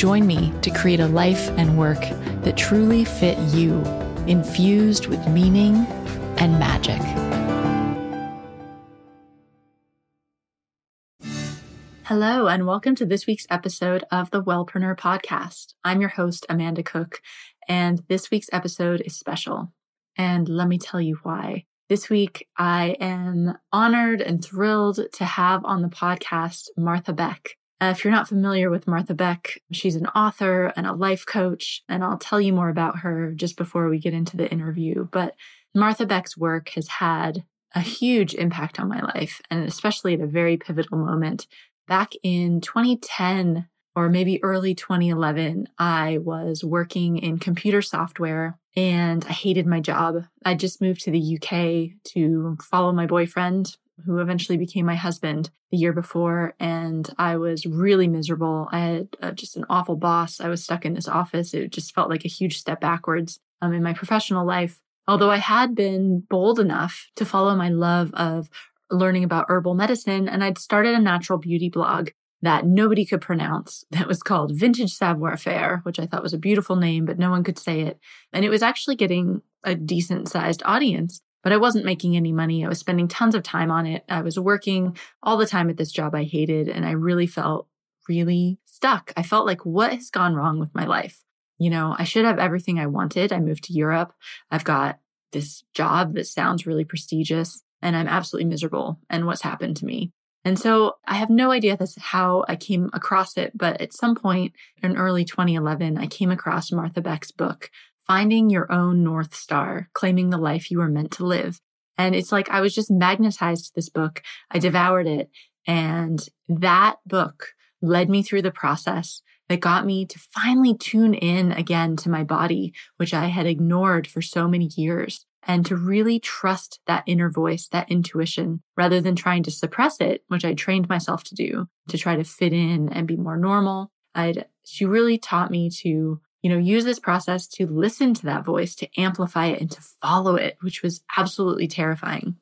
Join me to create a life and work that truly fit you, infused with meaning and magic. Hello, and welcome to this week's episode of the Wellpreneur Podcast. I'm your host, Amanda Cook, and this week's episode is special. And let me tell you why. This week, I am honored and thrilled to have on the podcast Martha Beck. Uh, if you're not familiar with Martha Beck, she's an author and a life coach, and I'll tell you more about her just before we get into the interview. But Martha Beck's work has had a huge impact on my life, and especially at a very pivotal moment. Back in 2010 or maybe early 2011, I was working in computer software and I hated my job. I just moved to the UK to follow my boyfriend who eventually became my husband the year before. And I was really miserable. I had uh, just an awful boss. I was stuck in this office. It just felt like a huge step backwards um, in my professional life. Although I had been bold enough to follow my love of learning about herbal medicine, and I'd started a natural beauty blog that nobody could pronounce that was called Vintage Savoir Faire, which I thought was a beautiful name, but no one could say it. And it was actually getting a decent sized audience but I wasn't making any money. I was spending tons of time on it. I was working all the time at this job I hated, and I really felt really stuck. I felt like, what has gone wrong with my life? You know, I should have everything I wanted. I moved to Europe. I've got this job that sounds really prestigious, and I'm absolutely miserable. And what's happened to me? And so I have no idea that's how I came across it, but at some point in early 2011, I came across Martha Beck's book, finding your own North Star, claiming the life you were meant to live. And it's like I was just magnetized to this book. I devoured it. And that book led me through the process that got me to finally tune in again to my body, which I had ignored for so many years, and to really trust that inner voice, that intuition, rather than trying to suppress it, which I trained myself to do to try to fit in and be more normal. I'd, she really taught me to you know, use this process to listen to that voice, to amplify it and to follow it, which was absolutely terrifying.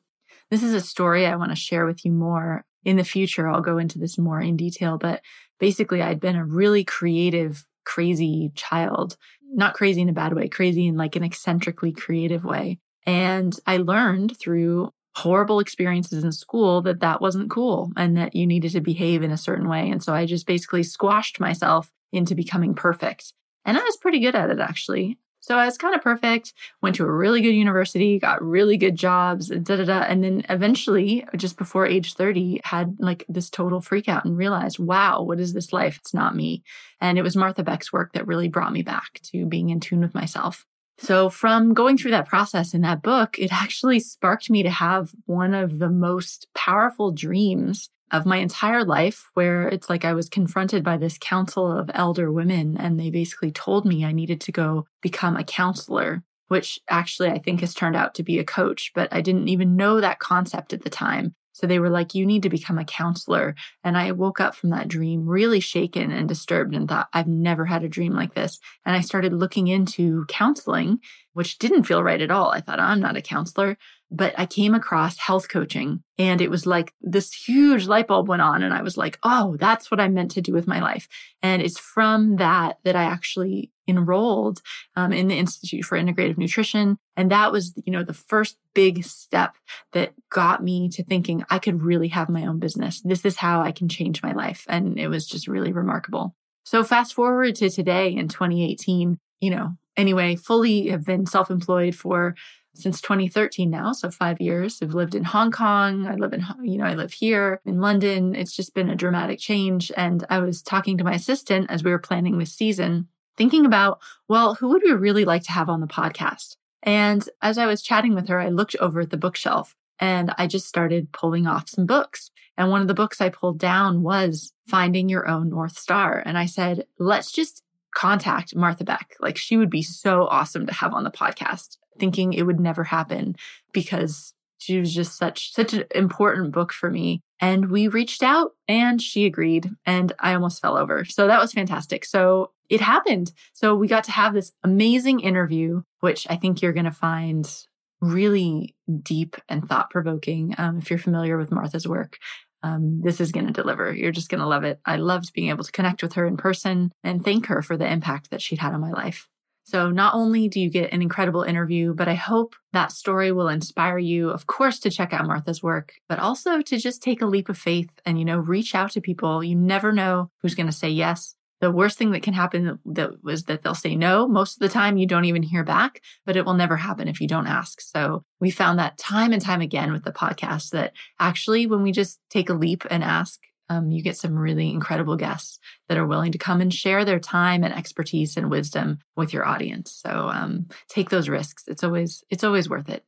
This is a story I want to share with you more in the future. I'll go into this more in detail, but basically I'd been a really creative, crazy child, not crazy in a bad way, crazy in like an eccentrically creative way. And I learned through horrible experiences in school that that wasn't cool and that you needed to behave in a certain way. And so I just basically squashed myself into becoming perfect. And I was pretty good at it actually. So I was kind of perfect, went to a really good university, got really good jobs, da da da. And then eventually, just before age 30, had like this total freak out and realized, wow, what is this life? It's not me. And it was Martha Beck's work that really brought me back to being in tune with myself. So from going through that process in that book, it actually sparked me to have one of the most powerful dreams of my entire life where it's like I was confronted by this council of elder women and they basically told me I needed to go become a counselor, which actually I think has turned out to be a coach, but I didn't even know that concept at the time. So they were like, you need to become a counselor. And I woke up from that dream really shaken and disturbed and thought, I've never had a dream like this. And I started looking into counseling, which didn't feel right at all. I thought, I'm not a counselor but I came across health coaching and it was like this huge light bulb went on and I was like, oh, that's what I'm meant to do with my life. And it's from that that I actually enrolled um, in the Institute for Integrative Nutrition. And that was, you know, the first big step that got me to thinking I could really have my own business. This is how I can change my life. And it was just really remarkable. So fast forward to today in 2018, you know, anyway, fully have been self employed for since 2013 now, so five years. I've lived in Hong Kong. I live in, you know, I live here in London. It's just been a dramatic change. And I was talking to my assistant as we were planning this season, thinking about, well, who would we really like to have on the podcast? And as I was chatting with her, I looked over at the bookshelf And I just started pulling off some books. And one of the books I pulled down was Finding Your Own North Star. And I said, let's just contact Martha Beck. Like she would be so awesome to have on the podcast, thinking it would never happen because she was just such such an important book for me and we reached out and she agreed and i almost fell over so that was fantastic so it happened so we got to have this amazing interview which i think you're going to find really deep and thought provoking um, if you're familiar with martha's work um, this is going to deliver. You're just going to love it. I loved being able to connect with her in person and thank her for the impact that she'd had on my life. So not only do you get an incredible interview, but I hope that story will inspire you, of course, to check out Martha's work, but also to just take a leap of faith and, you know, reach out to people. You never know who's going to say yes the worst thing that can happen that was that they'll say no. Most of the time you don't even hear back, but it will never happen if you don't ask. So we found that time and time again with the podcast that actually when we just take a leap and ask, um, you get some really incredible guests that are willing to come and share their time and expertise and wisdom with your audience. So um, take those risks. It's always it's always worth it.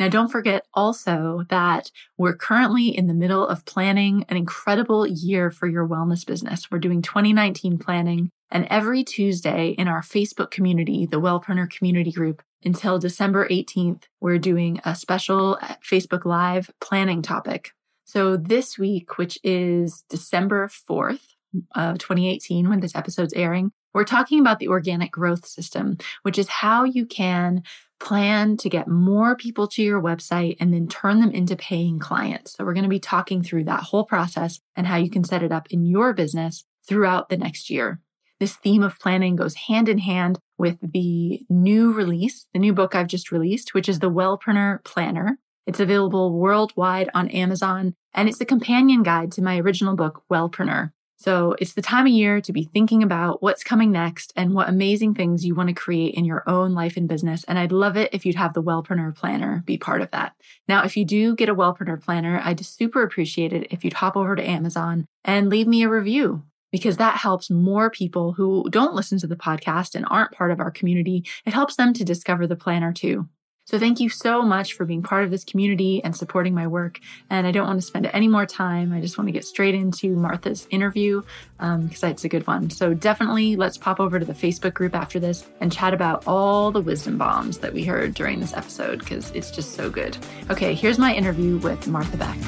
Now, don't forget also that we're currently in the middle of planning an incredible year for your wellness business. We're doing 2019 planning, and every Tuesday in our Facebook community, the Wellpreneur Community Group, until December 18th, we're doing a special Facebook Live planning topic. So this week, which is December 4th of 2018, when this episode's airing, we're talking about the organic growth system, which is how you can plan to get more people to your website and then turn them into paying clients. So we're going to be talking through that whole process and how you can set it up in your business throughout the next year. This theme of planning goes hand in hand with the new release, the new book I've just released, which is the Wellpreneur Planner. It's available worldwide on Amazon and it's a companion guide to my original book, Wellpreneur. So it's the time of year to be thinking about what's coming next and what amazing things you want to create in your own life and business. And I'd love it if you'd have the Wellpreneur Planner be part of that. Now, if you do get a Wellpreneur Planner, I'd super appreciate it if you'd hop over to Amazon and leave me a review because that helps more people who don't listen to the podcast and aren't part of our community. It helps them to discover the planner too. So thank you so much for being part of this community and supporting my work. And I don't want to spend any more time. I just want to get straight into Martha's interview because um, it's a good one. So definitely let's pop over to the Facebook group after this and chat about all the wisdom bombs that we heard during this episode because it's just so good. Okay, here's my interview with Martha Beck.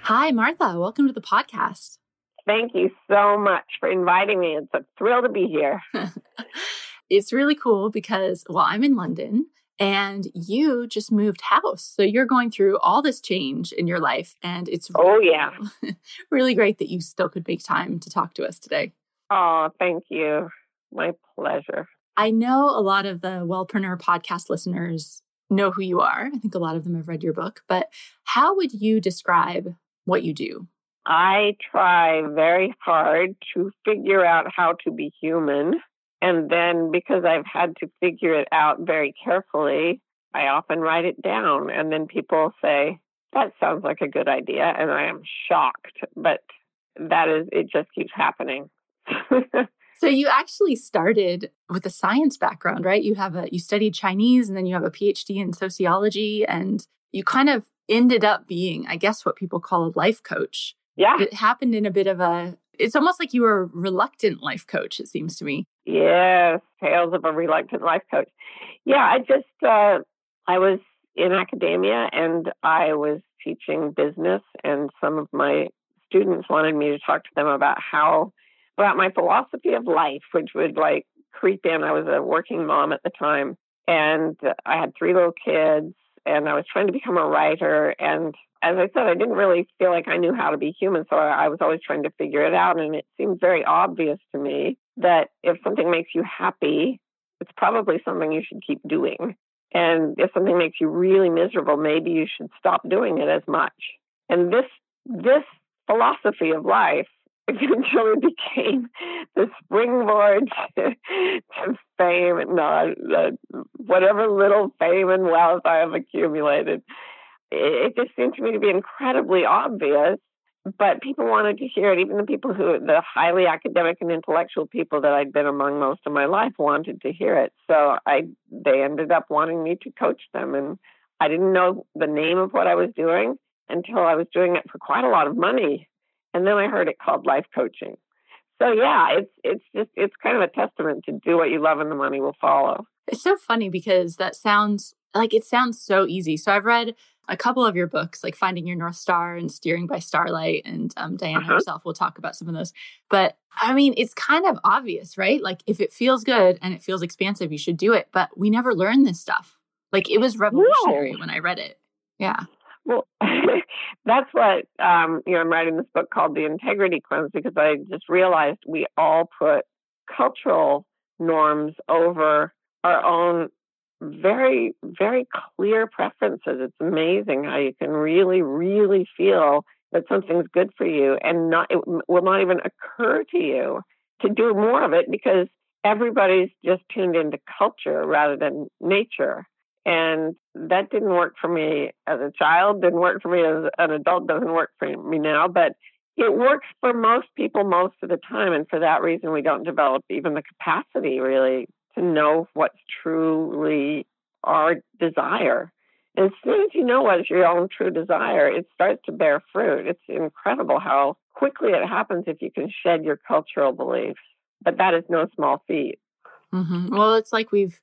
Hi, Martha. Welcome to the podcast. Thank you so much for inviting me. It's a thrill to be here. it's really cool because, well, I'm in London and you just moved house. So you're going through all this change in your life. And it's oh, really, yeah. really great that you still could make time to talk to us today. Oh, thank you. My pleasure. I know a lot of the Wellpreneur podcast listeners know who you are. I think a lot of them have read your book, but how would you describe what you do? I try very hard to figure out how to be human. And then because I've had to figure it out very carefully, I often write it down. And then people say, that sounds like a good idea. And I am shocked, but that is, it just keeps happening. so you actually started with a science background, right? You have a, you studied Chinese and then you have a PhD in sociology and you kind of ended up being, I guess, what people call a life coach. Yeah. It happened in a bit of a, it's almost like you were a reluctant life coach, it seems to me. Yes, tales of a reluctant life coach. Yeah, I just, uh, I was in academia and I was teaching business, and some of my students wanted me to talk to them about how, about my philosophy of life, which would like creep in. I was a working mom at the time, and I had three little kids, and I was trying to become a writer. And as I said, I didn't really feel like I knew how to be human. So I was always trying to figure it out. And it seemed very obvious to me that if something makes you happy, it's probably something you should keep doing. And if something makes you really miserable, maybe you should stop doing it as much. And this, this philosophy of life eventually became the springboard to, to fame uh, whatever little fame and wealth I have accumulated. It, it just seemed to me to be incredibly obvious but people wanted to hear it. Even the people who, the highly academic and intellectual people that I'd been among most of my life, wanted to hear it. So I, they ended up wanting me to coach them, and I didn't know the name of what I was doing until I was doing it for quite a lot of money, and then I heard it called life coaching. So yeah, it's it's just it's kind of a testament to do what you love, and the money will follow. It's so funny because that sounds like it sounds so easy. So I've read a couple of your books, like Finding Your North Star and Steering by Starlight, and um, Diana uh-huh. herself will talk about some of those. But I mean, it's kind of obvious, right? Like if it feels good and it feels expansive, you should do it. But we never learn this stuff. Like it was revolutionary no. when I read it. Yeah. Well, that's what um, you know. I'm writing this book called The Integrity Cleanse because I just realized we all put cultural norms over our own very, very clear preferences. It's amazing how you can really, really feel that something's good for you and not, it will not even occur to you to do more of it because everybody's just tuned into culture rather than nature. And that didn't work for me as a child, didn't work for me as an adult, doesn't work for me now, but it works for most people most of the time. And for that reason, we don't develop even the capacity really to know what's truly our desire. And as soon as you know what's your own true desire, it starts to bear fruit. It's incredible how quickly it happens if you can shed your cultural beliefs. But that is no small feat. Mm-hmm. Well, it's like we've,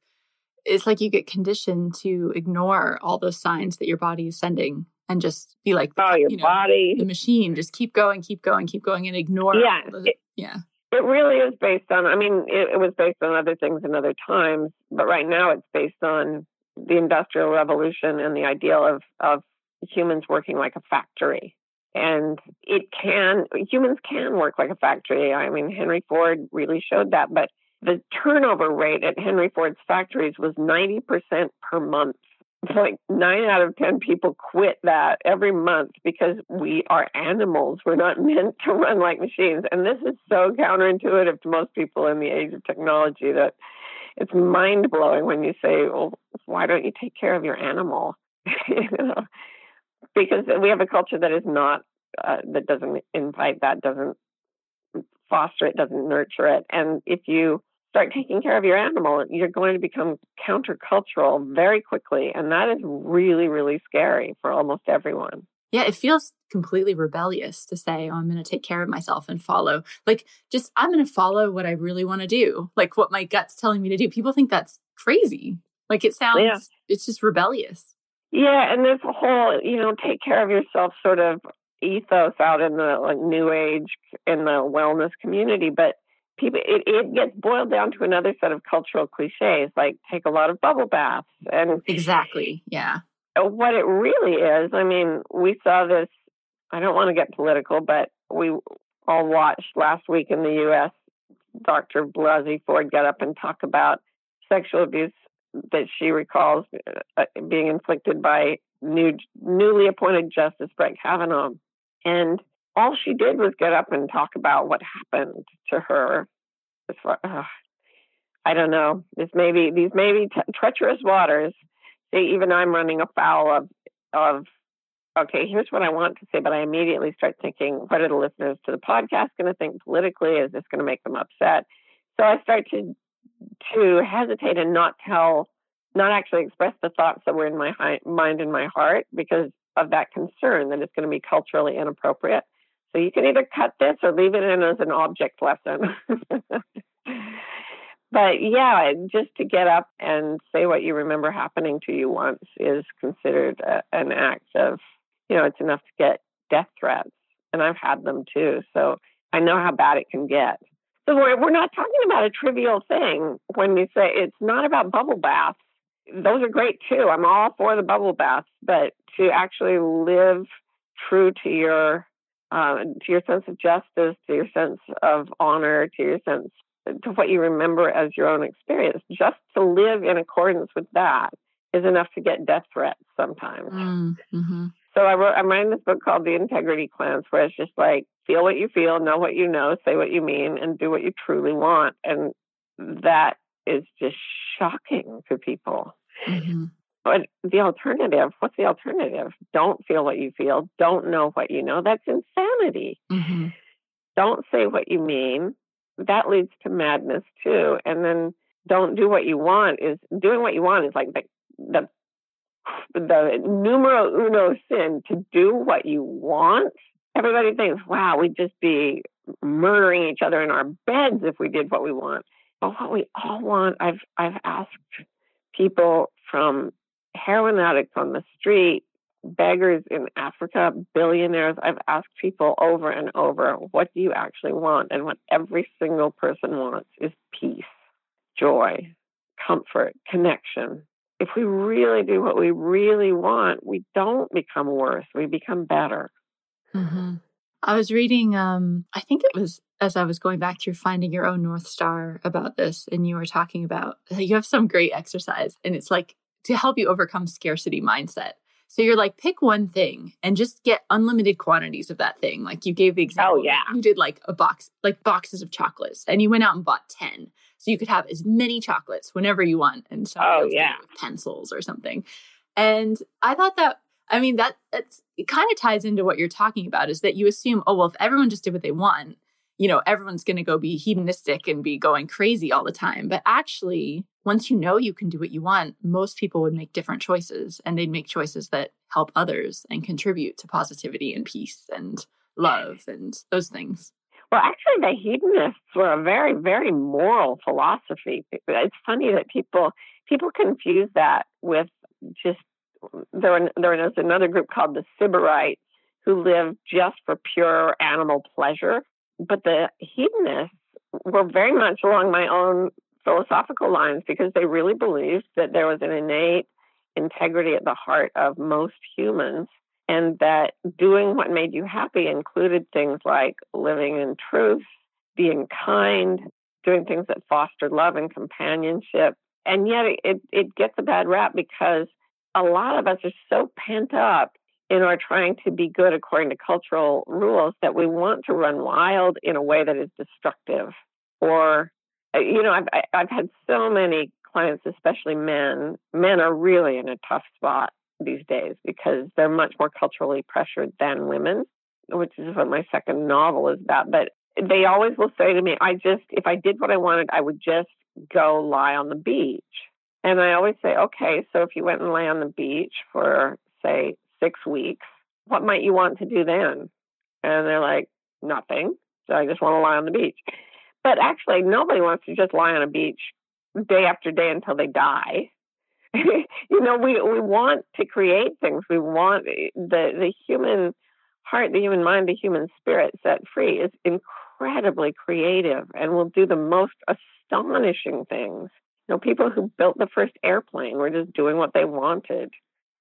it's like you get conditioned to ignore all those signs that your body is sending and just be like, oh, your you know, body, the machine, just keep going, keep going, keep going, and ignore. Yeah, the, yeah. It really is based on, I mean, it, it was based on other things in other times, but right now it's based on the Industrial Revolution and the ideal of, of humans working like a factory. And it can, humans can work like a factory. I mean, Henry Ford really showed that, but the turnover rate at Henry Ford's factories was 90% per month like nine out of 10 people quit that every month because we are animals. We're not meant to run like machines. And this is so counterintuitive to most people in the age of technology that it's mind blowing when you say, well, why don't you take care of your animal? you know? Because we have a culture that is not, uh, that doesn't invite that, doesn't foster it, doesn't nurture it. And if you start taking care of your animal, you're going to become countercultural very quickly. And that is really, really scary for almost everyone. Yeah, it feels completely rebellious to say, oh, I'm going to take care of myself and follow. Like, just, I'm going to follow what I really want to do, like what my gut's telling me to do. People think that's crazy. Like, it sounds, yeah. it's just rebellious. Yeah. And there's a whole, you know, take care of yourself sort of ethos out in the like new age in the wellness community. But people it, it gets boiled down to another set of cultural cliches like take a lot of bubble baths and exactly yeah. What it really is i mean we saw this i don't want to get political but we all watched last week in the us dr blasey ford get up and talk about sexual abuse that she recalls uh, being inflicted by new newly appointed justice brett kavanaugh. And all she did was get up and talk about what happened to her. Uh, I don't know. This may be these may be t- treacherous waters. See, even I'm running afoul of of. Okay, here's what I want to say, but I immediately start thinking, what are the listeners to the podcast going to think politically? Is this going to make them upset? So I start to to hesitate and not tell, not actually express the thoughts that were in my hi- mind and my heart because of that concern that it's going to be culturally inappropriate. So you can either cut this or leave it in as an object lesson. but yeah, just to get up and say what you remember happening to you once is considered a, an act of, you know, it's enough to get death threats. And I've had them too. So I know how bad it can get. So we're, we're not talking about a trivial thing when we say it's not about bubble baths. Those are great too. I'm all for the bubble baths, but to actually live true to your uh, to your sense of justice, to your sense of honor, to your sense to what you remember as your own experience. Just to live in accordance with that is enough to get death threats sometimes. Mm, mm-hmm. So I wrote, I'm writing this book called The Integrity Cleanse, where it's just like feel what you feel, know what you know, say what you mean, and do what you truly want. And that is just shocking to people. Mm-hmm. But the alternative, what's the alternative? Don't feel what you feel. Don't know what you know. That's insanity. Mm-hmm. Don't say what you mean. That leads to madness too. And then don't do what you want is doing what you want is like the the the numero uno sin to do what you want. Everybody thinks, wow, we'd just be murdering each other in our beds if we did what we want. But what we all want, I've I've asked people from heroin addicts on the street, beggars in Africa, billionaires. I've asked people over and over, what do you actually want? And what every single person wants is peace, joy, comfort, connection. If we really do what we really want, we don't become worse, we become better. Mm-hmm. I was reading, um, I think it was as I was going back through finding your own North Star about this, and you were talking about you have some great exercise, and it's like to help you overcome scarcity mindset. So you're like, pick one thing and just get unlimited quantities of that thing. Like you gave the oh, example. Oh, yeah. You did like a box, like boxes of chocolates, and you went out and bought 10. So you could have as many chocolates whenever you want. And so, oh, yeah. pencils or something. And I thought that, I mean, that it's, it kind of ties into what you're talking about is that you assume, oh, well, if everyone just did what they want, you know, everyone's going to go be hedonistic and be going crazy all the time. But actually, once you know you can do what you want, most people would make different choices and they'd make choices that help others and contribute to positivity and peace and love and those things. Well, actually, the hedonists were a very, very moral philosophy. It's funny that people people confuse that with just there. There was another group called the Sybarites who lived just for pure animal pleasure, but the hedonists were very much along my own philosophical lines because they really believed that there was an innate integrity at the heart of most humans and that doing what made you happy included things like living in truth, being kind, doing things that fostered love and companionship. And yet it, it gets a bad rap because a lot of us are so pent up in our trying to be good according to cultural rules that we want to run wild in a way that is destructive. Or, uh, you know, I've, I've had so many clients, especially men. Men are really in a tough spot these days because they're much more culturally pressured than women, which is what my second novel is about. But they always will say to me, I just, if I did what I wanted, I would just go lie on the beach. And I always say, okay, so if you went and lay on the beach for, say, six weeks, what might you want to do then? And they're like, nothing. So I just want to lie on the beach. But actually, nobody wants to just lie on a beach day after day until they die. you know, we, we want to create things. We want eh, the, the human heart, the human mind, the human spirit set free is incredibly creative and will do the most astonishing things. You know, people who built the first airplane were just doing what they wanted.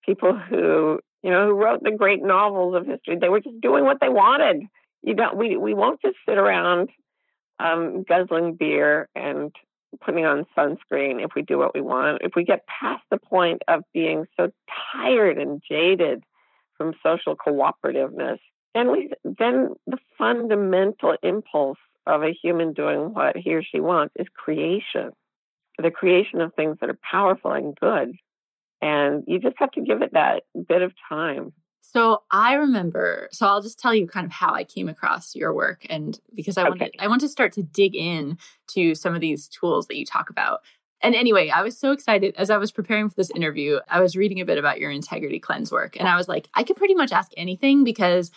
People who you know, who wrote the great novels of history. They were just doing what they wanted. You don't. We we won't just sit around um, guzzling beer and putting on sunscreen if we do what we want. If we get past the point of being so tired and jaded from social cooperativeness, then we then the fundamental impulse of a human doing what he or she wants is creation. The creation of things that are powerful and good and you just have to give it that bit of time. So I remember, so I'll just tell you kind of how I came across your work and because I okay. wanted I want to start to dig in to some of these tools that you talk about. And anyway, I was so excited as I was preparing for this interview. I was reading a bit about your integrity cleanse work and I was like, I could pretty much ask anything because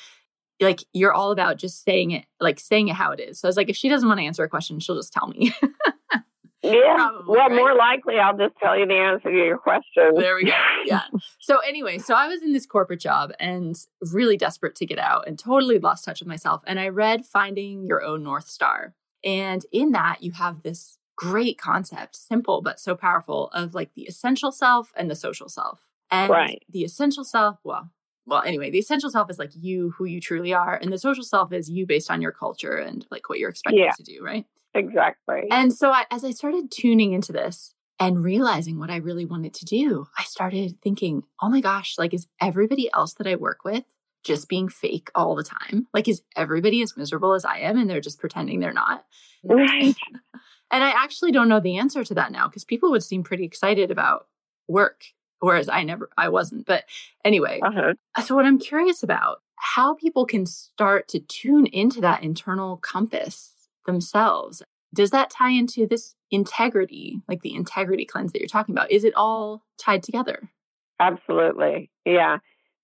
like you're all about just saying it like saying it how it is. So I was like if she doesn't want to answer a question, she'll just tell me. Yeah. Probably, well, right? more likely, I'll just tell you the answer to your question. There we go. Yeah. so, anyway, so I was in this corporate job and really desperate to get out and totally lost touch with myself. And I read Finding Your Own North Star. And in that, you have this great concept, simple but so powerful, of like the essential self and the social self. And right. the essential self, well, well, anyway, the essential self is like you, who you truly are. And the social self is you based on your culture and like what you're expected yeah. to do, right? Exactly. And so I, as I started tuning into this and realizing what I really wanted to do, I started thinking, oh my gosh, like, is everybody else that I work with just being fake all the time? Like, is everybody as miserable as I am and they're just pretending they're not? Right. and I actually don't know the answer to that now because people would seem pretty excited about work whereas I never, I wasn't. But anyway, uh-huh. so what I'm curious about, how people can start to tune into that internal compass themselves. Does that tie into this integrity, like the integrity cleanse that you're talking about? Is it all tied together? Absolutely. Yeah.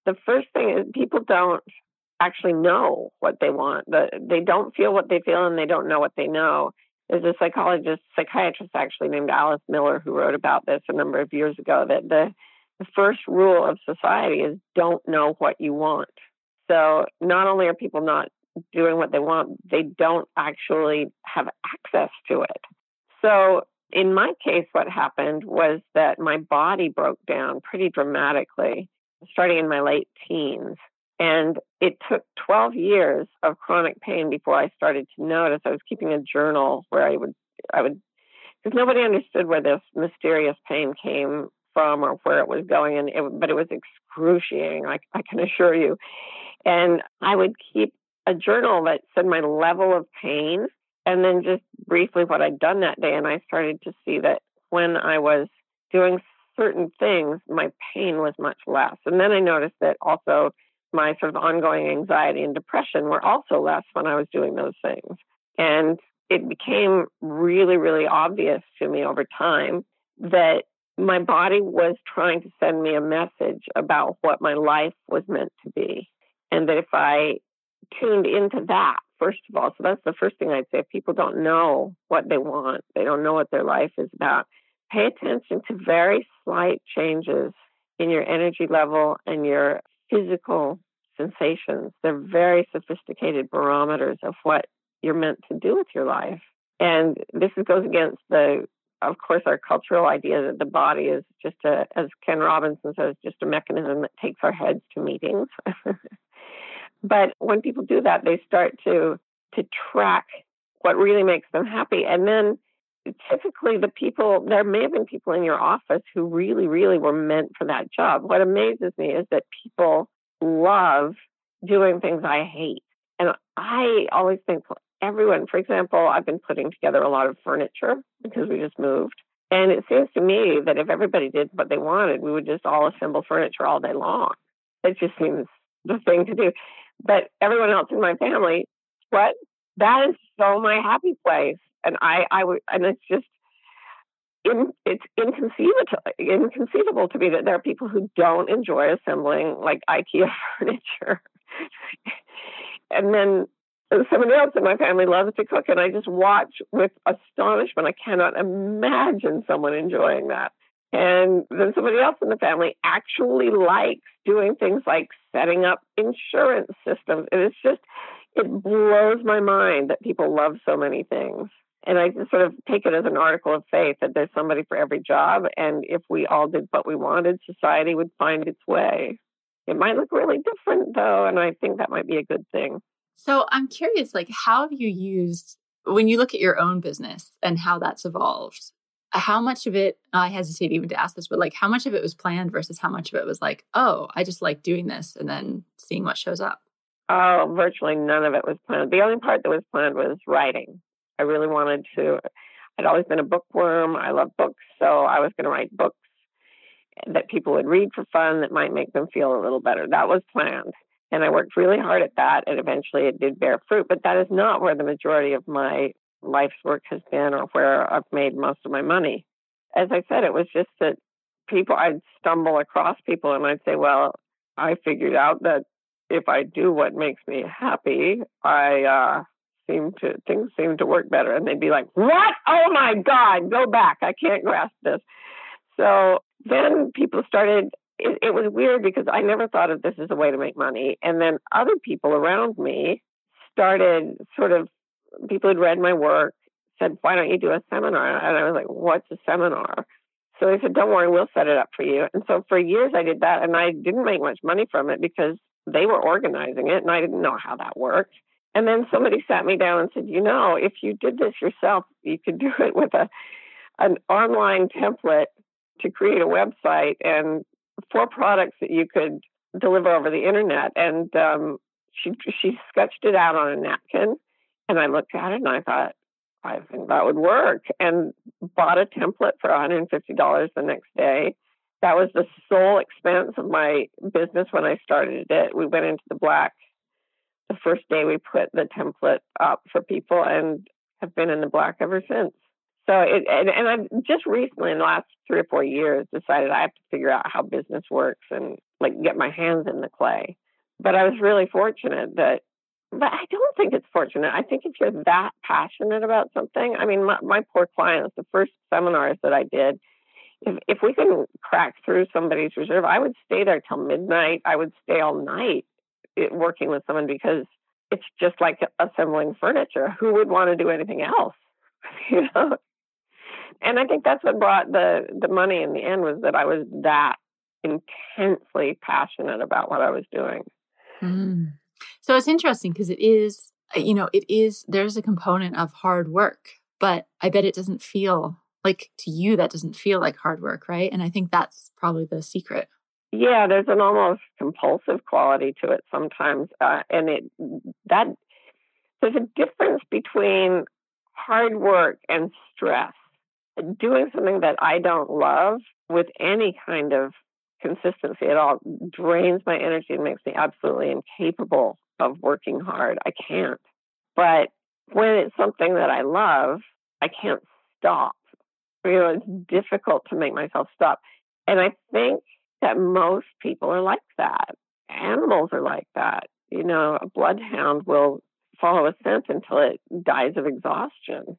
The first thing is people don't actually know what they want. The, they don't feel what they feel and they don't know what they know. There's a psychologist, psychiatrist actually named Alice Miller who wrote about this a number of years ago that the, the first rule of society is don't know what you want. So not only are people not doing what they want, they don't actually have access to it. So in my case, what happened was that my body broke down pretty dramatically starting in my late teens. And it took 12 years of chronic pain before I started to notice. I was keeping a journal where I would, I would, because nobody understood where this mysterious pain came from or where it was going, and it, but it was excruciating. I, I can assure you. And I would keep a journal that said my level of pain, and then just briefly what I'd done that day. And I started to see that when I was doing certain things, my pain was much less. And then I noticed that also my sort of ongoing anxiety and depression were also less when I was doing those things. And it became really, really obvious to me over time that my body was trying to send me a message about what my life was meant to be. And that if I tuned into that, first of all, so that's the first thing I'd say. If people don't know what they want, they don't know what their life is about, pay attention to very slight changes in your energy level and your physical sensations. They're very sophisticated barometers of what you're meant to do with your life. And this goes against the, of course, our cultural idea that the body is just a, as Ken Robinson says, just a mechanism that takes our heads to meetings. but when people do that, they start to to track what really makes them happy, and then typically the people there may have been people in your office who really really were meant for that job what amazes me is that people love doing things I hate. And I always think everyone, for example, I've been putting together a lot of furniture because we just moved. And it seems to me that if everybody did what they wanted, we would just all assemble furniture all day long. It just seems the thing to do. But everyone else in my family, what? That is so my happy place. And I, I would, and it's just, in, it's inconceivable inconceivable to me that there are people who don't enjoy assembling like IKEA furniture. and then somebody else in my family loves to cook, and I just watch with astonishment. I cannot imagine someone enjoying that. And then somebody else in the family actually likes doing things like setting up insurance systems. And it's just, it blows my mind that people love so many things. And I just sort of take it as an article of faith that there's somebody for every job. And if we all did what we wanted, society would find its way. It might look really different though. And I think that might be a good thing. So I'm curious, like, how have you used, when you look at your own business and how that's evolved, Uh, how much of it, I hesitate even to ask this, but like, how much of it was planned versus how much of it was like, oh, I just like doing this and then seeing what shows up? Oh, virtually none of it was planned. The only part that was planned was writing. I really wanted to. I'd always been a bookworm. I love books, so I was going to write books that people would read for fun that might make them feel a little better. That was planned. And I worked really hard at that, and eventually it did bear fruit. But that is not where the majority of my life's work has been or where I've made most of my money. As I said, it was just that people, I'd stumble across people and I'd say, well, I figured out that if I do what makes me happy, I uh, seem to things seem to work better. And they'd be like what? Oh my god go back. I can't grasp this. So then people started it, it was weird because i never thought of this as a way to make money. And then other people around me started sort of people had read my work said why don't you do a seminar? And i was like what's a seminar? So they said don't worry we'll set it up for you. And so for years i did that and i didn't make much money from it because they were organizing it and i didn't know how that worked. And then somebody sat me down and said, you know, if you did this yourself, you could do it with a an online template to create a website and four products that you could deliver over the internet. And um, she she sketched it out on a napkin, and I looked at it and I thought, I think that would work, and bought a template for $150 the next day. that was the sole expense of my business when I started it. We went into the black the first day we put the template up for people and have been in the black ever since. So it and, and I've just recently in the last three or four years decided I have to figure out how business works and like get my hands in the clay. But I was really fortunate that but I don't think it's fortunate. I think if you're that passionate about something, I mean, my, my poor clients, the first seminars that I did, if, if we can crack through somebody's reserve, I would stay there till midnight. I would stay all night eh, working with someone because it's just like assembling furniture. Who would want to do anything else? you know? And I think that's what brought the the money in the end was that I was that intensely passionate about what I was doing. Mm. So it's interesting because it is, uh, you know, it is, there's a component of hard work, but I bet it doesn't feel like to you, that doesn't feel like hard work, right? And I think that's probably the secret. Yeah, there's an almost compulsive quality to it sometimes. Uh, and it, that, there's a difference between hard work and stress. Doing something that I don't love with any kind of consistency at all drains my energy and makes me absolutely incapable of working hard. I can't. But when it's something that I love, I can't stop. You know, it's difficult to make myself stop. And I think that most people are like that. Animals are like that. You know, a bloodhound will follow a scent until it dies of exhaustion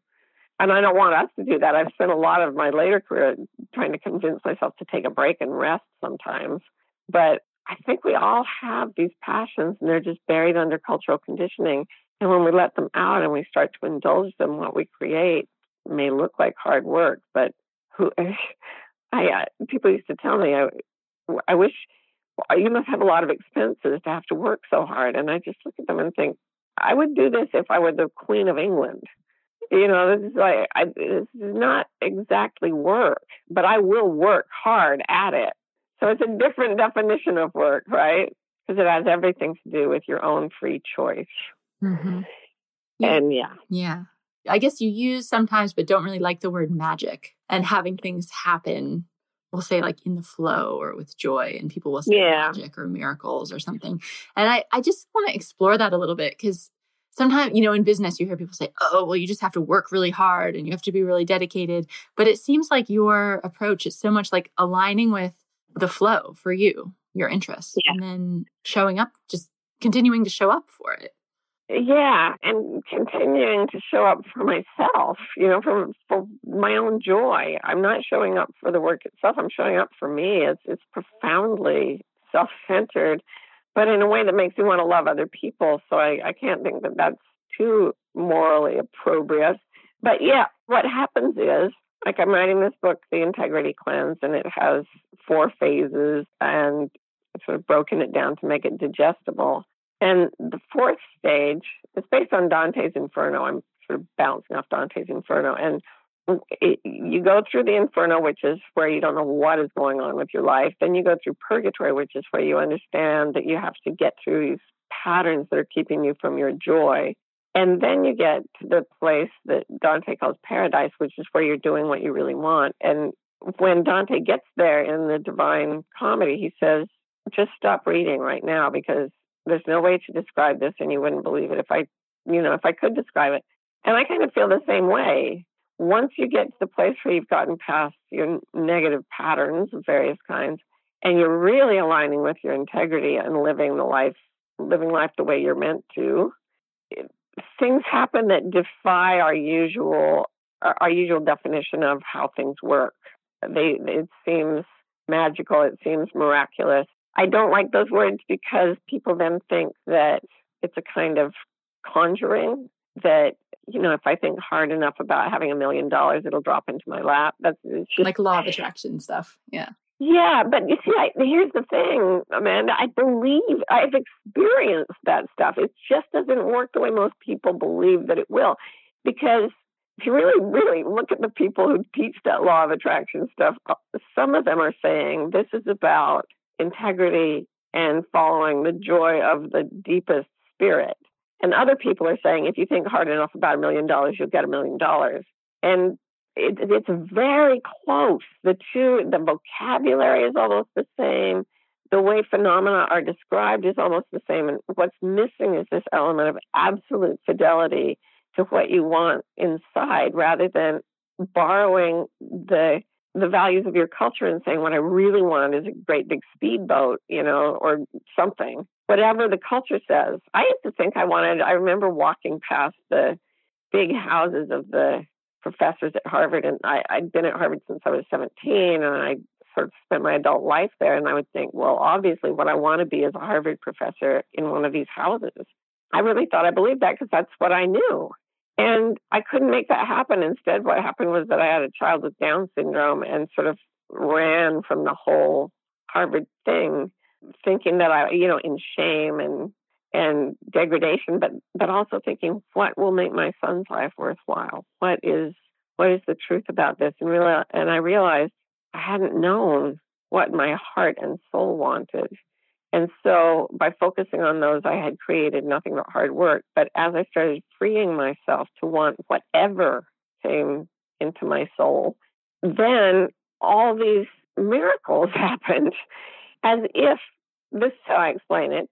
and I don't want us to do that. I've spent a lot of my later career trying to convince myself to take a break and rest sometimes. But I think we all have these passions and they're just buried under cultural conditioning. And when we let them out and we start to indulge them, what we create may look like hard work. But who, I, uh, people used to tell me, I, I wish you must have a lot of expenses to have to work so hard. And I just look at them and think, I would do this if I were the Queen of England you know, this is like I, this is not exactly work, but I will work hard at it. So it's a different definition of work, right? Because it has everything to do with your own free choice. Mm-hmm. Yeah. And yeah, yeah. I guess you use sometimes, but don't really like the word magic and having things happen. We'll say like in the flow or with joy, and people will say yeah. magic or miracles or something. And I, I just want to explore that a little bit because sometimes, you know, in business, you hear people say, oh, well, you just have to work really hard and you have to be really dedicated. But it seems like your approach is so much like aligning with the flow for you, your interests, yeah. and then showing up, just continuing to show up for it. Yeah, and continuing to show up for myself, you know, for for my own joy. I'm not showing up for the work itself. I'm showing up for me. It's it's profoundly self-centered but in a way that makes me want to love other people. So I, I can't think that that's too morally opprobrious. But yeah, what happens is, like I'm writing this book, The Integrity Cleanse, and it has four phases and I've sort of broken it down to make it digestible. And the fourth stage is based on Dante's Inferno. I'm sort of bouncing off Dante's Inferno. And it, you go through the inferno, which is where you don't know what is going on with your life. Then you go through purgatory, which is where you understand that you have to get through these patterns that are keeping you from your joy. And then you get to the place that Dante calls paradise, which is where you're doing what you really want. And when Dante gets there in the Divine Comedy, he says, just stop reading right now because there's no way to describe this and you wouldn't believe it if I, you know, if I could describe it. And I kind of feel the same way once you get to the place where you've gotten past your negative patterns of various kinds and you're really aligning with your integrity and living the life living life the way you're meant to things happen that defy our usual our usual definition of how things work they it seems magical it seems miraculous i don't like those words because people then think that it's a kind of conjuring that you know, if I think hard enough about having a million dollars, it'll drop into my lap. That's just, like law of attraction stuff. Yeah. Yeah, but you see, I, here's the thing, Amanda. I believe I've experienced that stuff. It just doesn't work the way most people believe that it will. Because if you really, really look at the people who teach that law of attraction stuff, uh, some of them are saying this is about integrity and following the joy of the deepest spirit. And other people are saying if you think hard enough about a million dollars, you'll get a million dollars. And it, it's very close. The two, the vocabulary is almost the same. The way phenomena are described is almost the same. And what's missing is this element of absolute fidelity to what you want inside rather than borrowing the the values of your culture and saying what I really want is a great big speedboat, you know, or something. Whatever the culture says. I used to think I wanted I remember walking past the big houses of the professors at Harvard and I, I'd been at Harvard since I was 17 and I sort of spent my adult life there and I would think, well, obviously what I want to be is a Harvard professor in one of these houses. I really thought I believed that because that's what I knew. And I couldn't make that happen. Instead, what happened was that I had a child with Down syndrome and sort of ran from the whole Harvard thing, thinking that I, you know, in shame and and degradation, but but also thinking what will make my son's life worthwhile. What is what is the truth about this? And real and I realized I hadn't known what my heart and soul wanted. And so by focusing on those, I had created nothing but hard work. But as I started freeing myself to want whatever came into my soul, then all these miracles happened as if this is how I explain it.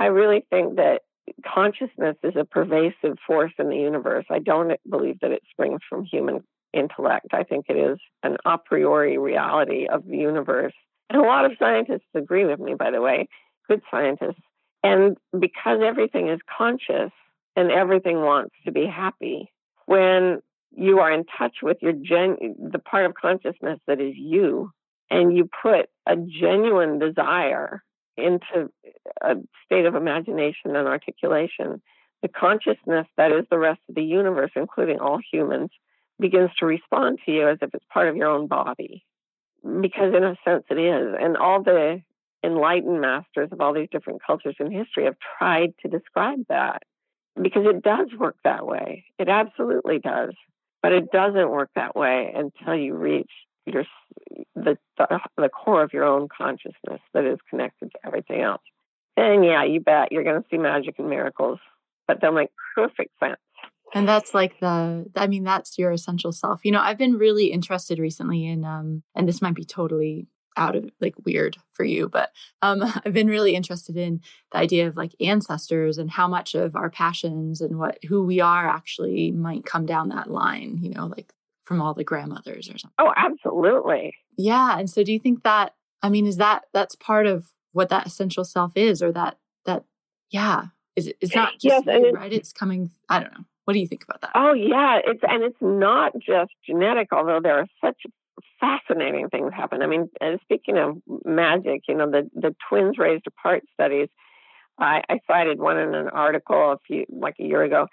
I really think that consciousness is a pervasive force in the universe. I don't believe that it springs from human intellect. I think it is an a priori reality of the universe and a lot of scientists agree with me, by the way, good scientists. And because everything is conscious and everything wants to be happy, when you are in touch with your gen the part of consciousness that is you, and you put a genuine desire into a state of imagination and articulation, the consciousness that is the rest of the universe, including all humans, begins to respond to you as if it's part of your own body because in a sense it is. And all the enlightened masters of all these different cultures in history have tried to describe that because it does work that way. It absolutely does. But it doesn't work that way until you reach your the the core of your own consciousness that is connected to everything else. Then yeah, you bet you're going to see magic and miracles, but they'll make perfect sense. And that's like the, I mean, that's your essential self. You know, I've been really interested recently in, um, and this might be totally out of like weird for you, but um, I've been really interested in the idea of like ancestors and how much of our passions and what who we are actually might come down that line. You know, like from all the grandmothers or something. Oh, absolutely. Yeah. And so, do you think that? I mean, is that that's part of what that essential self is, or that that yeah, is it? It's not just yes, you, right. It's coming. I don't know. What do you think about that? Oh yeah, it's and it's not just genetic, although there are such fascinating things happen. I mean, speaking of magic, you know, the the twins raised apart studies. I, I cited one in an article a few like a year ago.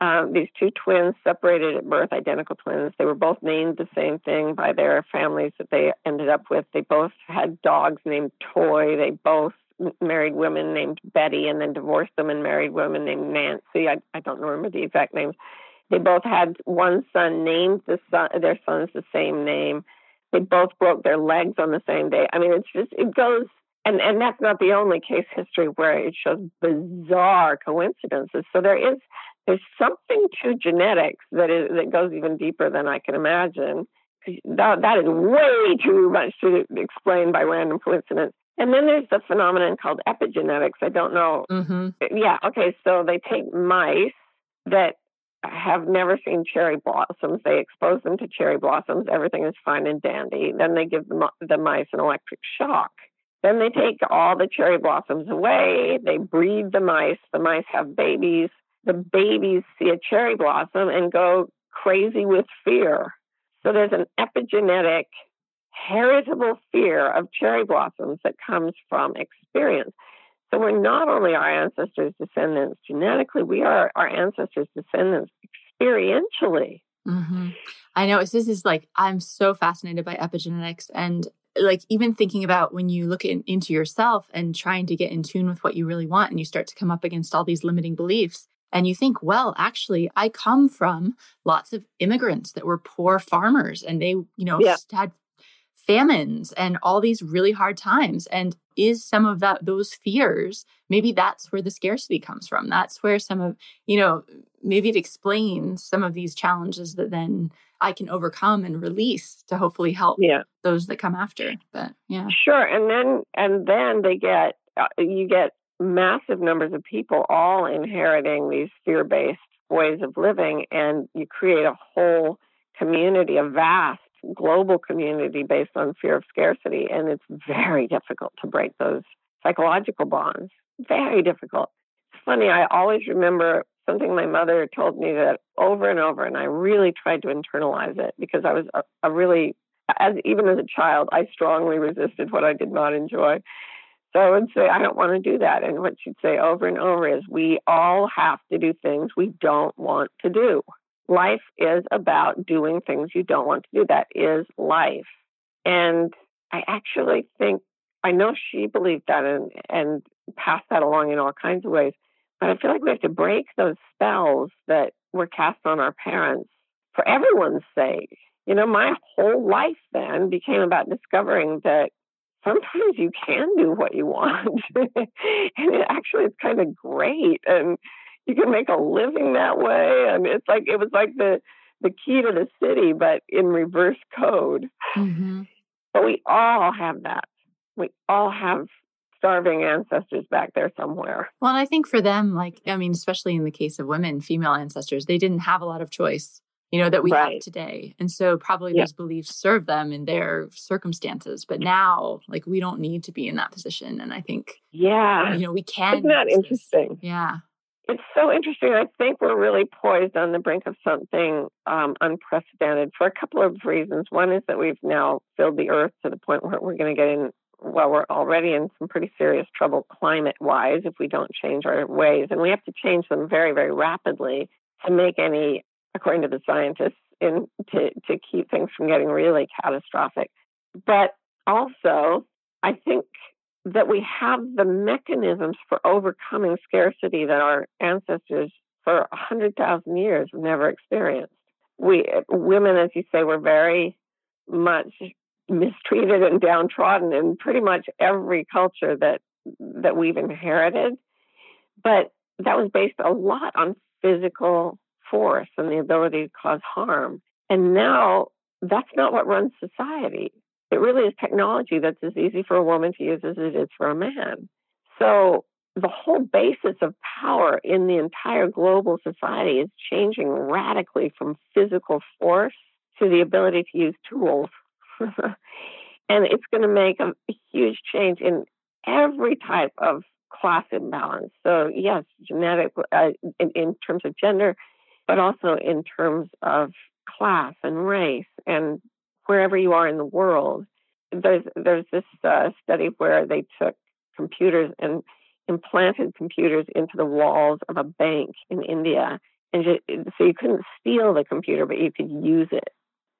Um, these two twins separated at birth, identical twins. They were both named the same thing by their families that they ended up with. They both had dogs named Toy. They both married women named Betty and then divorced them and married women named Nancy. I, I don't remember the exact names. They both had one son named the son, their sons the same name. They both broke their legs on the same day. I mean, it's just, it goes, and, and that's not the only case history where it shows bizarre coincidences. So there is, there's something to genetics that is, that goes even deeper than I can imagine. That, that is way too much to explain by random coincidence. And then there's the phenomenon called epigenetics. I don't know. Mm-hmm. Yeah. Okay. So they take mice that have never seen cherry blossoms. They expose them to cherry blossoms. Everything is fine and dandy. Then they give the, the mice an electric shock. Then they take all the cherry blossoms away. They breed the mice. The mice have babies. The babies see a cherry blossom and go crazy with fear. So there's an epigenetic heritable fear of cherry blossoms that comes from experience. So we're not only our ancestors' descendants genetically, we are our ancestors' descendants experientially. Mm-hmm. I know. This is like, I'm so fascinated by epigenetics and like even thinking about when you look in, into yourself and trying to get in tune with what you really want and you start to come up against all these limiting beliefs and you think well actually i come from lots of immigrants that were poor farmers and they you know yeah. had famines and all these really hard times and is some of that those fears maybe that's where the scarcity comes from that's where some of you know maybe it explains some of these challenges that then I can overcome and release to hopefully help yeah. those that come after. But yeah. Sure. And then, and then they get, uh, you get massive numbers of people all inheriting these fear based ways of living, and you create a whole community, a vast global community based on fear of scarcity. And it's very difficult to break those psychological bonds. Very difficult. It's funny, I always remember something my mother told me that over and over, and I really tried to internalize it because I was a, a really, as even as a child, I strongly resisted what I did not enjoy. So I would say, I don't want to do that. And what she'd say over and over is, we all have to do things we don't want to do. Life is about doing things you don't want to do. That is life. And I actually think, I know she believed that and, and passed that along in all kinds of ways. But I feel like we have to break those spells that were cast on our parents for everyone's sake. You know, my whole life then became about discovering that sometimes you can do what you want. and it actually it's kind of great. And you can make a living that way. And it's like, it was like the, the key to the city, but in reverse code. Mm-hmm. But we all have that. We all have starving ancestors back there somewhere. Well, and I think for them, like, I mean, especially in the case of women, female ancestors, they didn't have a lot of choice, you know, that we right. have today. And so probably yeah. those beliefs serve them in their circumstances. But now, like, we don't need to be in that position. And I think, yeah, you know, we can. Isn't that interesting? This. Yeah. It's so interesting. I think we're really poised on the brink of something um, unprecedented for a couple of reasons. One is that we've now filled the earth to the point where we're going to get in well, we're already in some pretty serious trouble climate wise if we don't change our ways. And we have to change them very, very rapidly to make any, according to the scientists, in to, to keep things from getting really catastrophic. But also, I think that we have the mechanisms for overcoming scarcity that our ancestors for 100,000 years never experienced. We women, as you say, were very much mistreated and downtrodden in pretty much every culture that that we've inherited. But that was based a lot on physical force and the ability to cause harm. And now that's not what runs society. It really is technology that's as easy for a woman to use as it is for a man. So the whole basis of power in the entire global society is changing radically from physical force to the ability to use tools and it's going to make a, huge change in every type of class imbalance. So, yes, genetic uh, in, in, terms of gender, but also in terms of class and race and wherever you are in the world. There's there's this uh, study where they took computers and implanted computers into the walls of a bank in India, and just, so you couldn't steal the computer, but you could use it.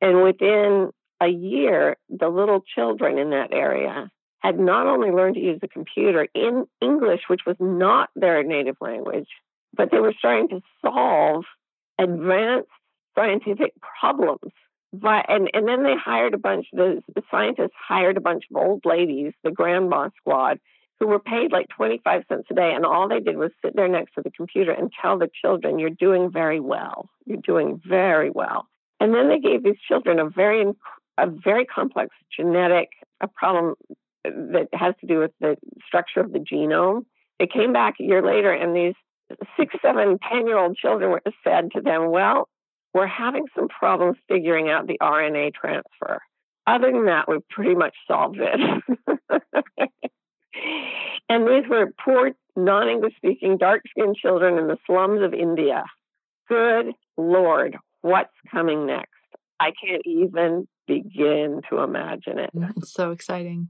And within a year, the little children in that area had not only learned to use the computer in English, which was not their native language, but they were starting to solve advanced scientific problems. But, and, and then they hired a bunch, the, scientists hired a bunch of old ladies, the grandma squad, who were paid like 25 cents a day. And all they did was sit there next to the computer and tell the children, You're doing very well. You're doing very well. And then they gave these children a very a very complex genetic a problem that has to do with the structure of the genome. It came back a year later, and these six, seven, ten year old children were said to them, Well, we're having some problems figuring out the RNA transfer. Other than that, we've pretty much solved it. and these were poor, non English speaking, dark skinned children in the slums of India. Good Lord, what's coming next? I can't even begin to imagine it. It's so exciting.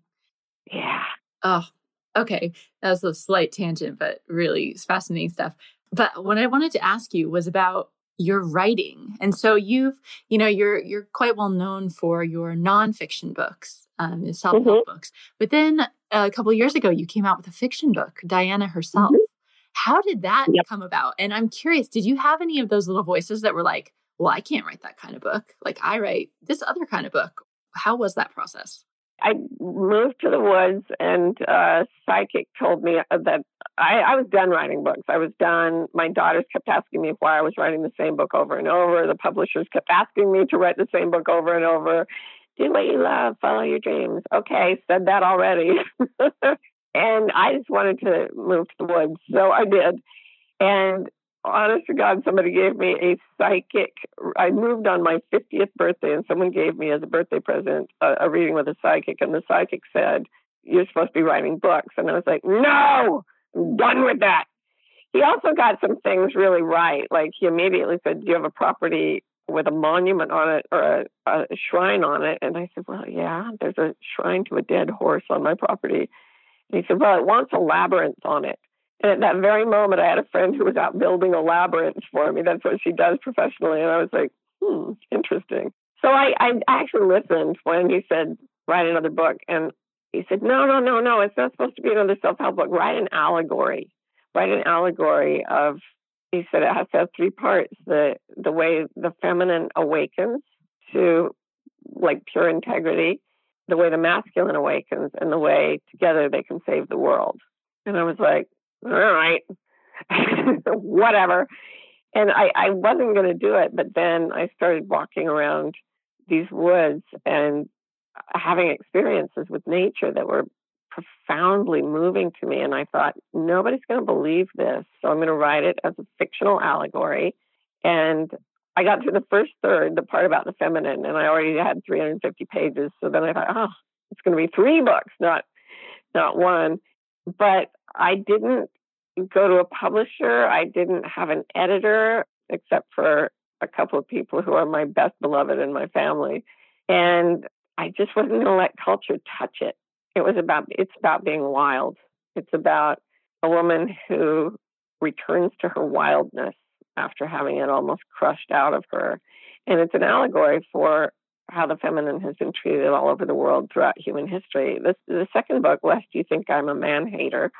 Yeah. Oh, okay. That was a slight tangent, but really fascinating stuff. But what I wanted to ask you was about your writing. And so you've, you know, you're you're quite well known for your nonfiction books, um, self-help mm-hmm. books. But then a couple years ago, you came out with a fiction book, Diana herself. Mm-hmm. How did that yep. come about? And I'm curious, did you have any of those little voices that were like, well, I can't write that kind of book. Like I write this other kind of book. How was that process? I moved to the woods, and a psychic told me that I, I was done writing books. I was done. My daughters kept asking me why I was writing the same book over and over. The publishers kept asking me to write the same book over and over. Do what you love, follow your dreams. Okay, said that already. and I just wanted to move to the woods, so I did. And honest to God, somebody gave me a psychic. I moved on my 50th birthday, and someone gave me as a birthday present a, a reading with a psychic, and the psychic said, You're supposed to be writing books. And I was like, No, I'm done with that. He also got some things really right. Like he immediately said, Do you have a property with a monument on it or a, a shrine on it? And I said, Well, yeah, there's a shrine to a dead horse on my property. And he said, Well, it wants a labyrinth on it. And at that very moment, I had a friend who was out building a labyrinth for me. That's what she does professionally. And I was like, hmm, interesting. So I, I actually listened when he said, write another book. And he said, no, no, no, no, it's not supposed to be another self help book. Write an allegory. Write an allegory of, he said, it has to have three parts the, the way the feminine awakens to like pure integrity, the way the masculine awakens, and the way together they can save the world. And I was like, all right, whatever. And I, I wasn't going to do it, but then I started walking around these woods and having experiences with nature that were profoundly moving to me. And I thought, nobody's going to believe this. So I'm going to write it as a fictional allegory. And I got to the first third, the part about the feminine, and I already had 350 pages. So then I thought, oh, it's going to be three books, not not one. But I didn't go to a publisher. I didn't have an editor, except for a couple of people who are my best beloved in my family. And I just wasn't going to let culture touch it. It was about, it's about being wild. It's about a woman who returns to her wildness after having it almost crushed out of her. And it's an allegory for how the feminine has been treated all over the world throughout human history. This, the second book, Lest You Think I'm a Man Hater,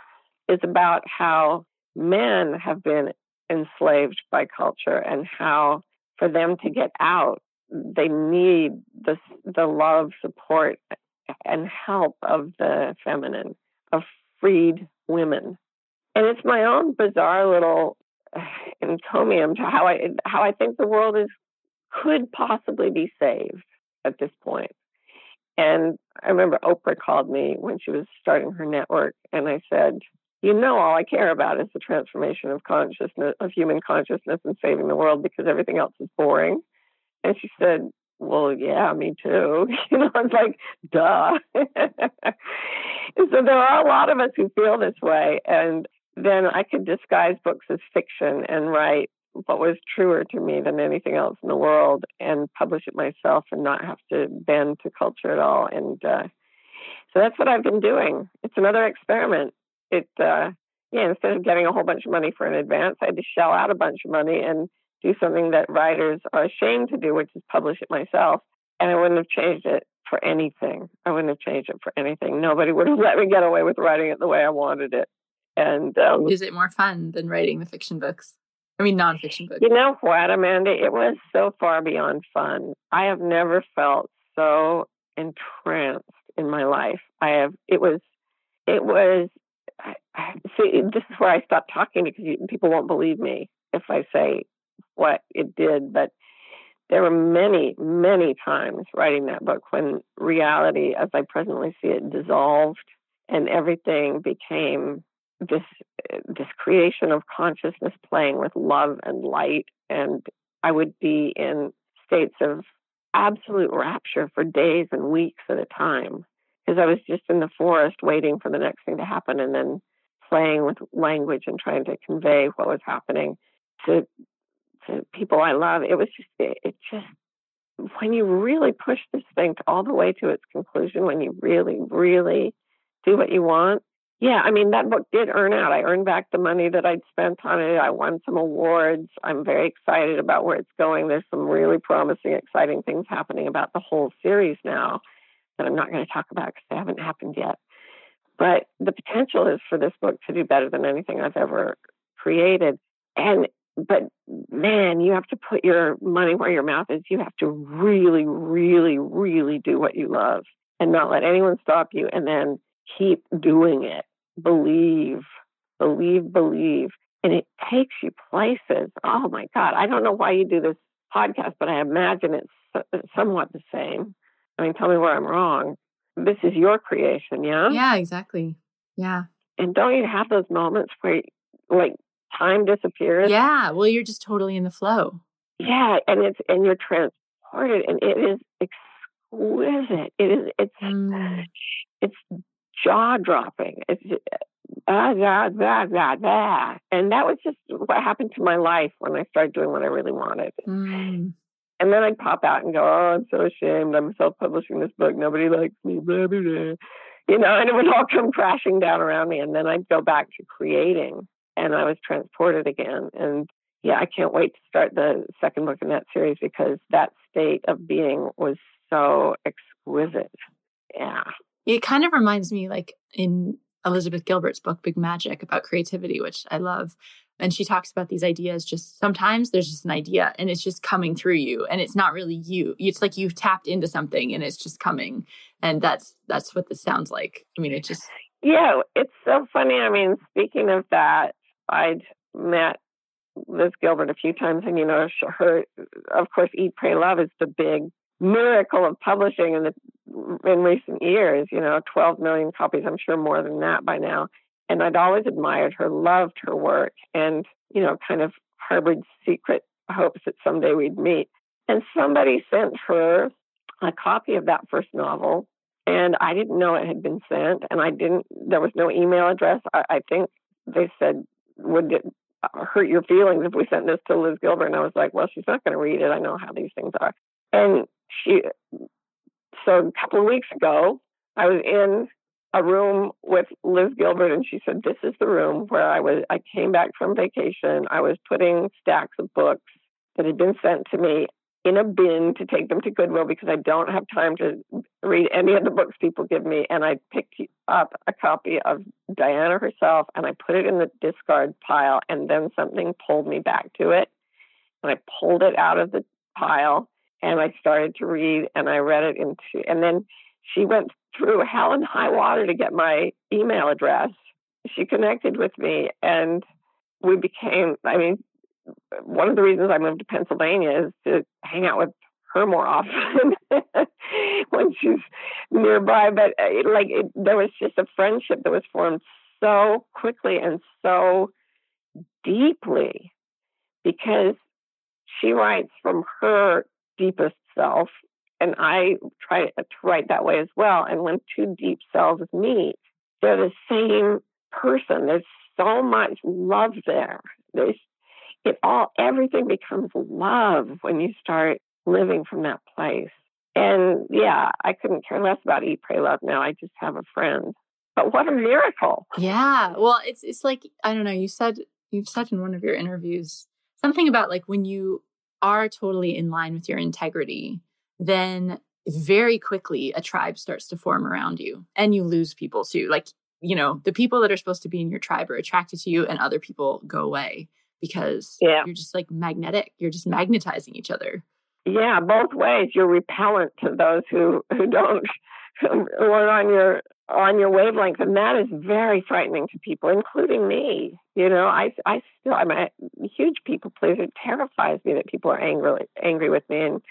is about how men have been enslaved by culture and how for them to get out, they need the, the love, support, and help of the feminine, of freed women. And it's my own bizarre little encomium to how I how I think the world is could possibly be saved at this point. And I remember Oprah called me when she was starting her network, and I said, "You know, all I care about is the transformation of consciousness, of human consciousness, and saving the world because everything else is boring." And she said, "Well, yeah, me too." You know, it's like, duh. so there are a lot of us who feel this way, and then I could disguise books as fiction and write what was truer to me than anything else in the world and publish it myself and not have to bend to culture at all. And uh, so that's what I've been doing. It's another experiment. It, uh, yeah, instead of getting a whole bunch of money for an advance, I had to shell out a bunch of money and do something that writers are ashamed to do, which is publish it myself. And I wouldn't have changed it for anything. I wouldn't have changed it for anything. Nobody would have let me get away with writing it the way I wanted it. And um, is it more fun than writing the fiction books? I mean, nonfiction books. You know what, Amanda? It was so far beyond fun. I have never felt so entranced in my life. I have. It was. It was. See, this is where I stop talking because you, people won't believe me if I say what it did. But there were many, many times writing that book when reality, as I presently see it, dissolved and everything became this this creation of consciousness playing with love and light and i would be in states of absolute rapture for days and weeks at a time because i was just in the forest waiting for the next thing to happen and then playing with language and trying to convey what was happening to to people i love. It was just it, it just when you really push this thing all the way to its conclusion when you really really do what you want yeah, I mean, that book did earn out. I earned back the money that I'd spent on it. I won some awards. I'm very excited about where it's going. There's some really promising, exciting things happening about the whole series now that I'm not going to talk about because they haven't happened yet. But the potential is for this book to do better than anything I've ever created. And, but man, you have to put your money where your mouth is. You have to really, really, really do what you love and not let anyone stop you and then keep doing it. Believe, believe, believe. And it takes you places. Oh my God. I don't know why you do this podcast, but I imagine it's somewhat the same. I mean, tell me where I'm wrong. This is your creation, yeah? Yeah, exactly. Yeah. And don't you have those moments where, like, time disappears? Yeah. Well, you're just totally in the flow. Yeah. And it's, and you're transported, and it is exquisite. It is, it's, mm. it's jaw dropping. It's, ah, blah, blah, blah, blah. And that was just what happened to my life when I started doing what I really wanted. Mm. And then I'd pop out and go, Oh, I'm so ashamed. I'm self publishing this book. Nobody likes me, blah, blah, blah. You know, and it would all come crashing down around me. And then I'd go back to creating and I was transported again. And yeah, I can't wait to start the second book in that series because that state of being was so exquisite. Yeah. It kind of reminds me like in Elizabeth Gilbert's book, Big Magic, about creativity, which I love. And she talks about these ideas just sometimes there's just an idea and it's just coming through you and it's not really you. It's like you've tapped into something and it's just coming. And that's that's what this sounds like. I mean, it just Yeah, it's so funny. I mean, speaking of that, I'd met Liz Gilbert a few times and you know, her of course Eat Pray Love is the big miracle of publishing in the in recent years. You know, 12 million copies. I'm sure more than that by now. And I'd always admired her, loved her work, and you know, kind of harbored secret hopes that someday we'd meet. And somebody sent her a copy of that first novel, and I didn't know it had been sent, and I didn't. There was no email address. I, I think they said, "Would it hurt your feelings if we sent this to Liz Gilbert?" And I was like, "Well, she's not going to read it. I know how these things are." And she, so a couple of weeks ago, I was in a room with Liz Gilbert, and she said, "This is the room where I was. I came back from vacation. I was putting stacks of books that had been sent to me in a bin to take them to Goodwill because I don't have time to read any of the books people give me. And I picked up a copy of Diana herself, and I put it in the discard pile. And then something pulled me back to it, and I pulled it out of the pile and I started to read and I read it into and then she went through hell and high water to get my email address. She connected with me and we became I mean one of the reasons I moved to Pennsylvania is to hang out with her more often when she's nearby but uh, like it, there was just a friendship that was formed so quickly and so deeply because she writes from her deepest self. And I try to write that way as well. And when two deep selves meet, they're the same person. There's so much love there. There's it all everything becomes love when you start living from that place. And yeah, I couldn't care less about eat, pray, love now. I just have a friend. But what a miracle. Yeah. Well, it's it's like I don't know, you said you've said in one of your interviews something about like when you are totally in line with your integrity, then very quickly a tribe starts to form around you and you lose people too. Like, you know, the people that are supposed to be in your tribe are attracted to you and other people go away because yeah. you're just like magnetic. You're just magnetizing each other. Yeah, both ways. You're repellent to those who who don't who are on your on your wavelength, and that is very frightening to people, including me. You know, I I still I'm a huge people pleaser. It terrifies me that people are angry angry with me, and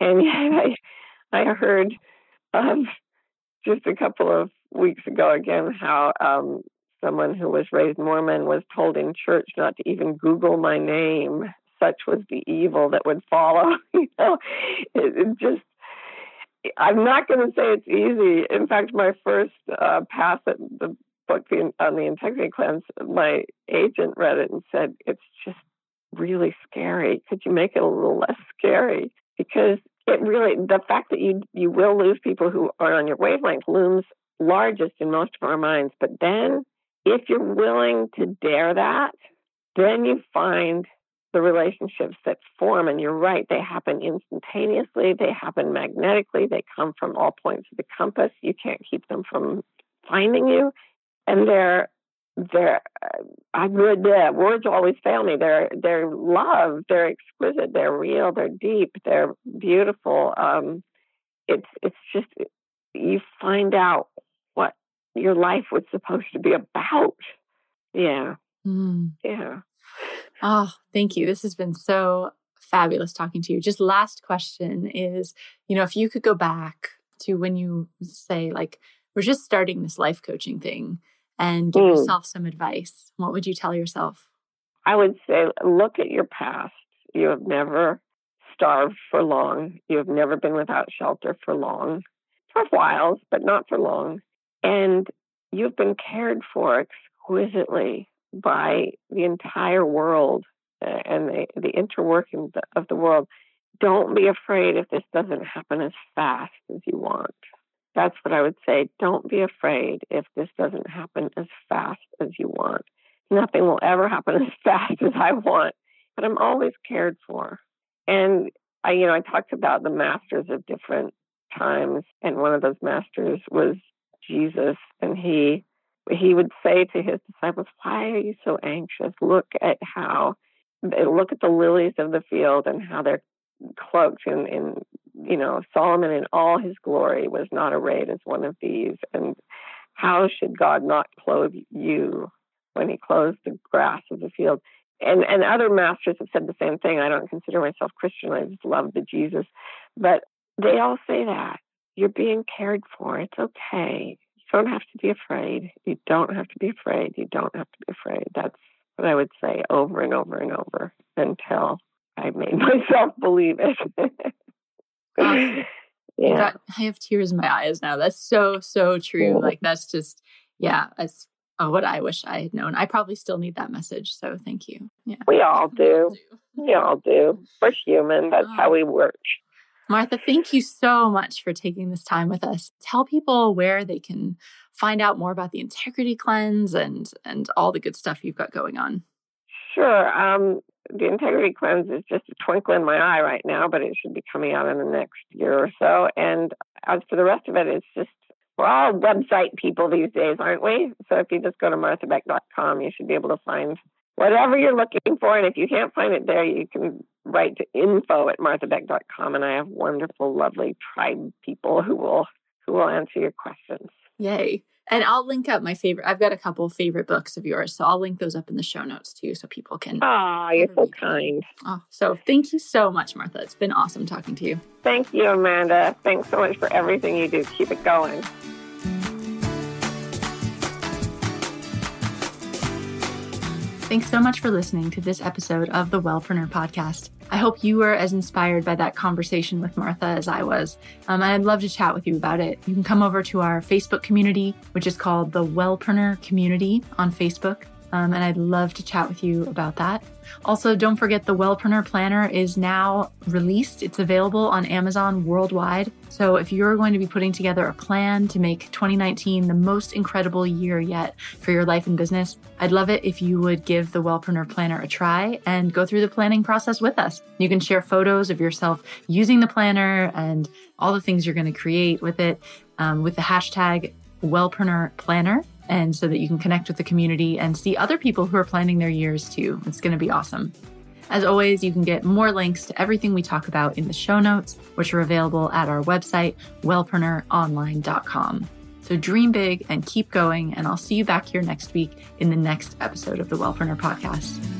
and yet I I heard um, just a couple of weeks ago again how um, someone who was raised Mormon was told in church not to even Google my name. Such was the evil that would follow. you know, it, it just I'm not going to say it's easy. In fact, my first uh, pass at the book on the integrity cleanse, my agent read it and said, It's just really scary. Could you make it a little less scary? Because it really, the fact that you, you will lose people who are on your wavelength looms largest in most of our minds. But then, if you're willing to dare that, then you find the relationships that form. And you're right, they happen instantaneously, they happen magnetically, they come from all points of the compass. You can't keep them from finding you. And they're they're I would uh, words always fail me. They're they're love, they're exquisite, they're real, they're deep, they're beautiful. Um, it's it's just you find out what your life was supposed to be about. Yeah. Mm. Yeah. Oh, thank you. This has been so fabulous talking to you. Just last question is, you know, if you could go back to when you say like we're just starting this life coaching thing and give Mm. yourself some advice, what would you tell yourself? I would say look at your past. You have never starved for long. You have never been without shelter for long. For whiles, but not for long. And you've been cared for exquisitely by the entire world and the, the interworkings of the world. Don't be afraid if this doesn't happen as fast as you want. That's what I would say. Don't be afraid if this doesn't happen as fast as you want. Nothing will ever happen as fast as I want, but I'm always cared for. And I, you know, I talked about the masters of different times, and one of those masters was Jesus, and he he would say to his disciples, "Why are you so anxious? Look at how, eh, look at the lilies of the field and how they're cloaked in, in you know, Solomon in all his glory was not arrayed as one of these. And how should God not clothe you when he clothes the grass of the field? And and other masters have said the same thing. I don't consider myself Christian. I just love the Jesus. But they all say that. You're being cared for. It's okay. You don't have to be afraid. You don't have to be afraid. You don't have to be afraid. That's what I would say over and over and over until I made myself believe it. Yeah. That- I have tears in my eyes now. That's so, so true. Like that's just, yeah, that's oh, what I wish I had known. I probably still need that message. So thank you. Yeah. We all do. We all do. We're human. That's how we work. Martha, thank you so much for taking this time with us. Tell people where they can find out more about the integrity cleanse and and all the good stuff you've got going on. Sure. Um, the integrity cleanse is just a twinkle in my eye right now, but it should be coming out in the next year or so. And as for the rest of it, it's just we're all website people these days, aren't we? So if you just go to marthabeck.com, you should be able to find whatever you're looking for. And if you can't find it there, you can write to info at marthabeck.com. And I have wonderful, lovely tribe people who will who will answer your questions. Yay. And I'll link up my favorite. I've got a couple of favorite books of yours, so I'll link those up in the show notes too, so people can. Ah, you're so kind. Oh, so thank you so much, Martha. It's been awesome talking to you. Thank you, Amanda. Thanks so much for everything you do. Keep it going. Thanks so much for listening to this episode of the Wellpreneur podcast. I hope you were as inspired by that conversation with Martha as I was. Um, I'd love to chat with you about it. You can come over to our Facebook community, which is called the Wellpreneur Community on Facebook. Um, and I'd love to chat with you about that. Also, don't forget the Wellpreneur Planner is now released. It's available on Amazon worldwide. So if you're going to be putting together a plan to make 2019 the most incredible year yet for your life and business, I'd love it if you would give the Wellpreneur Planner a try and go through the planning process with us. You can share photos of yourself using the planner and all the things you're going to create with it um, with the hashtag Wellpreneur Planner and so that you can connect with the community and see other people who are planning their years too. It's going to be awesome. As always, you can get more links to everything we talk about in the show notes, which are available at our website, wellpreneuronline.com. So dream big and keep going, and I'll see you back here next week in the next episode of the Wellpreneur Podcast.